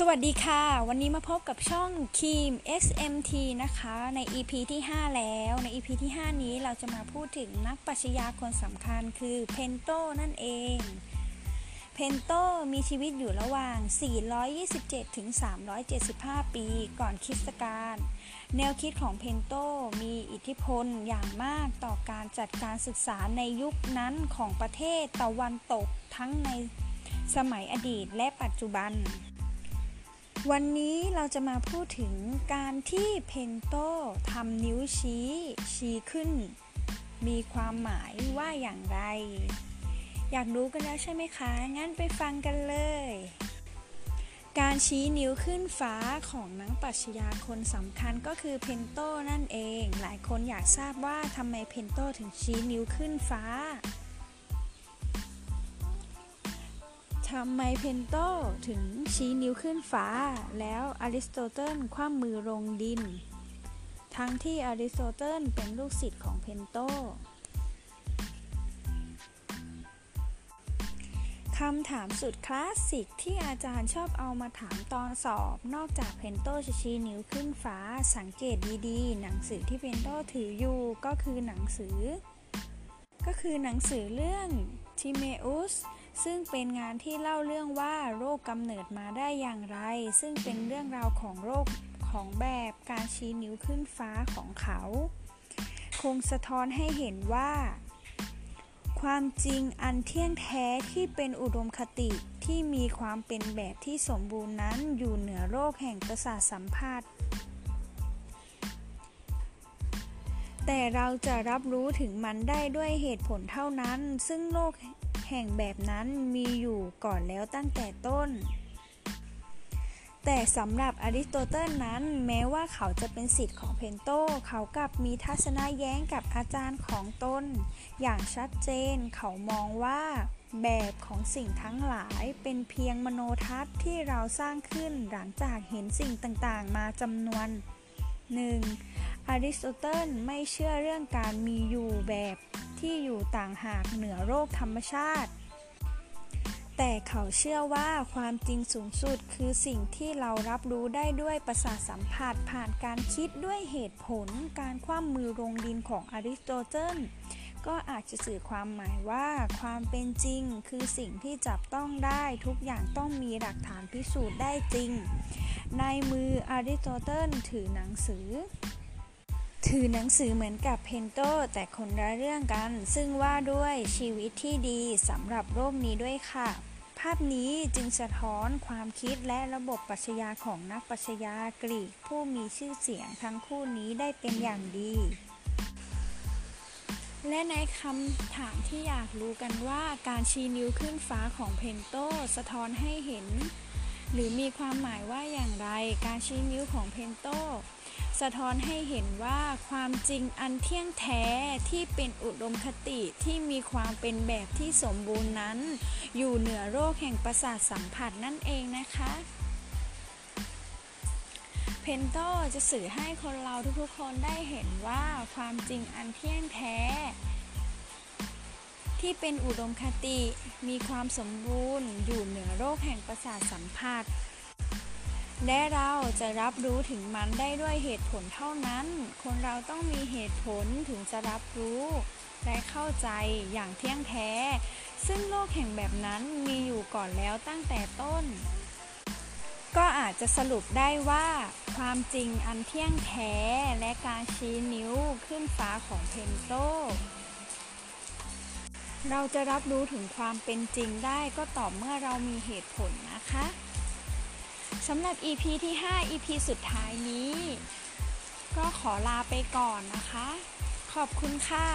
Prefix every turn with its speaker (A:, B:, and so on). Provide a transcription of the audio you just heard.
A: สวัสดีค่ะ วันนี้มาพบกับช่องคีม XMT นะคะใน EP ที่ 5 แล้วใน EP ที่ 5 นี้เราจะมาพูดถึงนักปรัชญาคนสำคัญคือเพนโตนั่นเอง เพนโตมีชีวิตอยู่ระหว่าง 427 ถึง 375 ปีก่อนคริสตกาลแนวคิดของเพนโตมีอิทธิพลอย่างมากต่อการจัดการศึกษาในยุคนั้นของประเทศตะวันตกทั้งในสมัยอดีตและปัจจุบัน วันนี้เราจะมาพูดถึงการที่เพนโตทำนิ้วชี้ ชี้ขึ้น มีความหมายว่าอย่างไร อยากรู้กันแล้วใช่ไหมคะ งั้นไปฟังกันเลย การชี้นิ้วขึ้นฟ้าของนักปรัชญาคนสำคัญก็คือเพนโตนั่นเอง หลายคนอยากทราบว่าทำไมเพนโตถึงชี้นิ้วขึ้นฟ้า ทำไมเพลโตถึงชี้นิ้วขึ้นฟ้า แล้วอริสโตเติลคว่ำมือลงดิน ทั้งที่อริสโตเติลเป็นลูกศิษย์ของเพลโตคำถามสุดคลาสสิกที่อาจารย์ชอบเอามาถามตอนสอบ นอกจากเพลโตจะชี้นิ้วขึ้นฟ้า สังเกตดีๆ หนังสือที่เพลโตถืออยู่ก็คือหนังสือ ก็คือหนังสือเรื่องทิเมอุส ซึ่งเป็นงานที่เล่าเรื่องว่าโรคกำเนิดมาได้อย่างไร ซึ่งเป็นเรื่องราวของโรคของแบบการชี้นิ้วขึ้นฟ้าของเขา คงสะท้อนให้เห็นว่า ความจริงอันเที่ยงแท้ที่เป็นอุดมคติที่มีความเป็นแบบที่สมบูรณ์นั้นอยู่เหนือโรคแห่งประสาทสัมผัสแต่เราจะรับรู้ถึงมันได้ด้วยเหตุผลเท่านั้น ซึ่งโลก แห่งแบบนั้นมีอยู่ก่อนแล้วตั้งแต่ต้น แต่สำหรับอริสโตเติลนั้น แม้ว่าเขาจะเป็นสิทธิ์ของเพนโต เขากลับมีทัศนะแย้งกับอาจารย์ของตน อย่างชัดเจน เขามองว่าแบบของสิ่งทั้งหลายเป็นเพียงมโนทัศน์ที่เราสร้างขึ้นหลังจากเห็นสิ่งต่างๆ มาจำนวนหนึ่งอริสโตเติลไม่เชื่อเรื่องการมีอยู่แบบ ที่อยู่ต่างหากเหนือโรคธรรมชาติ แต่เขาเชื่อว่าความจริงสูงสุดคือสิ่งที่เรารับรู้ได้ด้วยประสาทสัมผัสผ่านการคิดด้วยเหตุผลการคว่ำมือลงดินของอริสโตเติลก็อาจจะสื่อความหมายว่าความเป็นจริงคือสิ่งที่จับต้องได้ทุกอย่างต้องมีหลักฐานพิสูจน์ได้จริง ในมืออริสโตเติลถือหนังสือ ถือหนังสือเหมือนกับเพลโตแต่คนละเรื่องกัน ซึ่งว่าด้วยชีวิตที่ดีสำหรับโลกนี้ด้วยค่ะ ภาพนี้จึงสะท้อนความคิดและระบบปรัชญาของนักปรัชญากรีกผู้มีชื่อเสียงทั้งคู่นี้ได้เป็นอย่างดี และในคำถามที่อยากรู้กันว่าการชี้นิ้วขึ้นฟ้าของเพลโตสะท้อนให้เห็น หรือมีความหมายว่าอย่างไร การชี้นิ้วของเพลโต สะท้อนให้เห็นว่าความจริงอันเที่ยงแท้ที่เป็นอุดมคติที่มีความเป็นแบบที่สมบูรณ์นั้น อยู่เหนือโลกแห่งประสาทสัมผัสนั่นเองนะคะเพลโตจะสื่อให้คนเราทุกๆคนได้เห็นว่าความจริงอันเที่ยงแท้ ที่เป็นอุดมคติมีความสมบูรณ์อยู่เหนือโรคแห่งประสาทสัมผัส และเราจะรับรู้ถึงมันได้ด้วยเหตุผลเท่านั้น คนเราต้องมีเหตุผลถึงจะรับรู้ และเข้าใจอย่างเที่ยงแท้ ซึ่งโลกแห่งแบบนั้นมีอยู่ก่อนแล้วตั้งแต่ต้น ก็อาจจะสรุปได้ว่า ความจริงอันเที่ยงแท้และการชี้นิ้วขึ้นฟ้าของเพนโตเราจะรับรู้ถึงความเป็นจริงได้ก็ต่อเมื่อเรามีเหตุผลนะคะ สำหรับ EP ที่ 5 EP สุดท้ายนี้ ก็ขอลาไปก่อนนะคะ ขอบคุณค่ะ